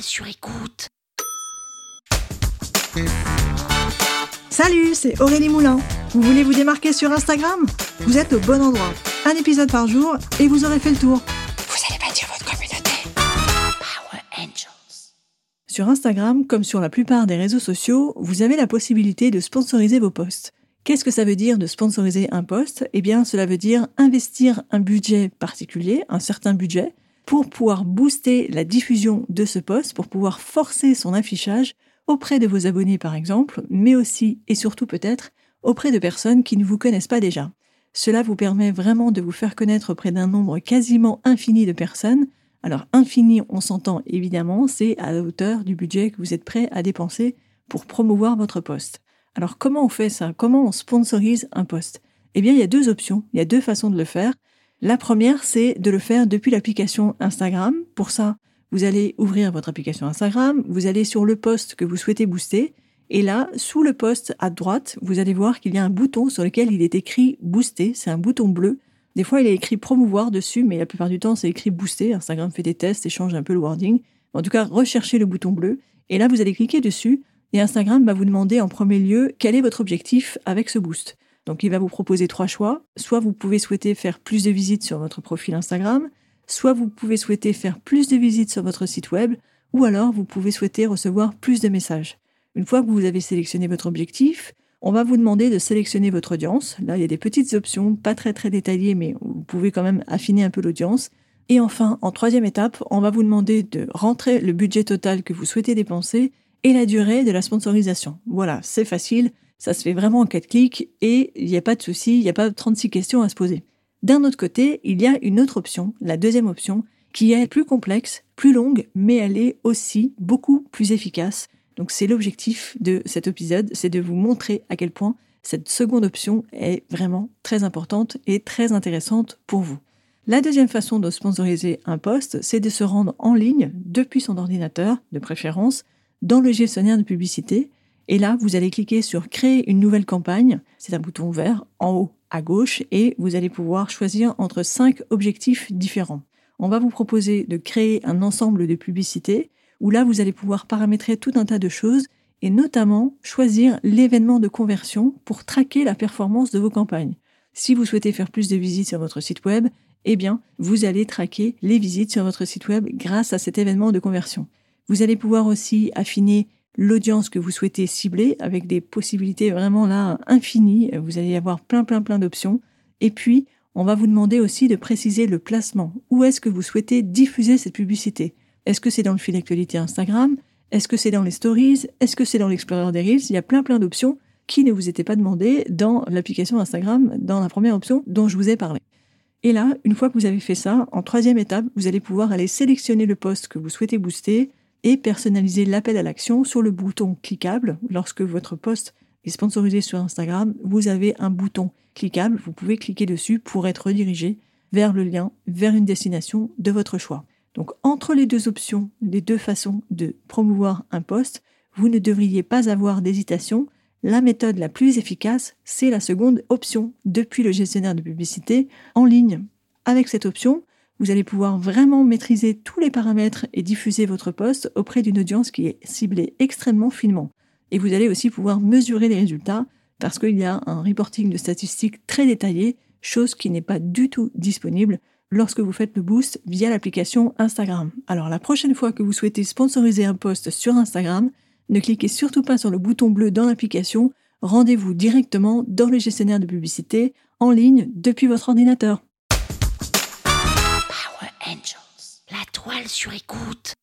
Sur écoute. Salut, c'est Aurélie Moulin. Vous voulez vous démarquer sur Instagram? Vous êtes au bon endroit. Un épisode par jour et vous aurez fait le tour. Vous allez bâtir votre communauté. Power Angels. Sur Instagram, comme sur la plupart des réseaux sociaux, vous avez la possibilité de sponsoriser vos posts. Qu'est-ce que ça veut dire de sponsoriser un post? Eh bien, cela veut dire investir un budget particulier, un certain budget, pour pouvoir booster la diffusion de ce post, pour pouvoir forcer son affichage auprès de vos abonnés par exemple, mais aussi et surtout peut-être auprès de personnes qui ne vous connaissent pas déjà. Cela vous permet vraiment de vous faire connaître auprès d'un nombre quasiment infini de personnes. Alors infini, on s'entend évidemment, c'est à la hauteur du budget que vous êtes prêt à dépenser pour promouvoir votre poste. Alors comment on fait ça? Comment on sponsorise un poste? Eh bien, il y a deux options, il y a deux façons de le faire. La première, c'est de le faire depuis l'application Instagram. Pour ça, vous allez ouvrir votre application Instagram, vous allez sur le poste que vous souhaitez booster, et là, sous le poste à droite, vous allez voir qu'il y a un bouton sur lequel il est écrit booster, c'est un bouton bleu. Des fois, il est écrit promouvoir dessus, mais la plupart du temps, c'est écrit booster. Instagram fait des tests et change un peu le wording. En tout cas, recherchez le bouton bleu, et là, vous allez cliquer dessus, et Instagram va vous demander en premier lieu quel est votre objectif avec ce boost. Donc il va vous proposer trois choix. Soit vous pouvez souhaiter faire plus de visites sur votre profil Instagram, soit vous pouvez souhaiter faire plus de visites sur votre site web, ou alors vous pouvez souhaiter recevoir plus de messages. Une fois que vous avez sélectionné votre objectif, on va vous demander de sélectionner votre audience. Là, il y a des petites options, pas très très détaillées, mais vous pouvez quand même affiner un peu l'audience. Et enfin, en troisième étape, on va vous demander de rentrer le budget total que vous souhaitez dépenser et la durée de la sponsorisation. Voilà, c'est facile. Ça se fait vraiment en quatre clics et il n'y a pas de souci, il n'y a pas 36 questions à se poser. D'un autre côté, il y a une autre option, la deuxième option, qui est plus complexe, plus longue, mais elle est aussi beaucoup plus efficace. Donc c'est l'objectif de cet épisode, c'est de vous montrer à quel point cette seconde option est vraiment très importante et très intéressante pour vous. La deuxième façon de sponsoriser un poste, c'est de se rendre en ligne depuis son ordinateur, de préférence, dans le gestionnaire de publicité et là, vous allez cliquer sur Créer une nouvelle campagne. C'est un bouton vert en haut à gauche et vous allez pouvoir choisir entre cinq objectifs différents. On va vous proposer de créer un ensemble de publicités où là, vous allez pouvoir paramétrer tout un tas de choses et notamment choisir l'événement de conversion pour traquer la performance de vos campagnes. Si vous souhaitez faire plus de visites sur votre site web, eh bien, vous allez traquer les visites sur votre site web grâce à cet événement de conversion. Vous allez pouvoir aussi affiner l'audience que vous souhaitez cibler avec des possibilités vraiment là infinies. Vous allez avoir plein plein plein d'options. Et puis, on va vous demander aussi de préciser le placement. Où est-ce que vous souhaitez diffuser cette publicité? Est-ce que c'est dans le fil d'actualité Instagram? Est-ce que c'est dans les stories? Est-ce que c'est dans l'Explorer des Reels? Il y a plein plein d'options qui ne vous étaient pas demandées dans l'application Instagram, dans la première option dont je vous ai parlé. Et là, une fois que vous avez fait ça, en troisième étape, vous allez pouvoir aller sélectionner le poste que vous souhaitez booster, et personnaliser l'appel à l'action sur le bouton cliquable. Lorsque votre poste est sponsorisé sur Instagram, vous avez un bouton cliquable, vous pouvez cliquer dessus pour être redirigé vers le lien, vers une destination de votre choix. Donc entre les deux options, les deux façons de promouvoir un poste, vous ne devriez pas avoir d'hésitation. La méthode la plus efficace, c'est la seconde option depuis le gestionnaire de publicité en ligne. Avec cette option, vous allez pouvoir vraiment maîtriser tous les paramètres et diffuser votre poste auprès d'une audience qui est ciblée extrêmement finement. Et vous allez aussi pouvoir mesurer les résultats parce qu'il y a un reporting de statistiques très détaillé, chose qui n'est pas du tout disponible lorsque vous faites le boost via l'application Instagram. Alors la prochaine fois que vous souhaitez sponsoriser un post sur Instagram, ne cliquez surtout pas sur le bouton bleu dans l'application, rendez-vous directement dans le gestionnaire de publicité en ligne depuis votre ordinateur. Sur écoute.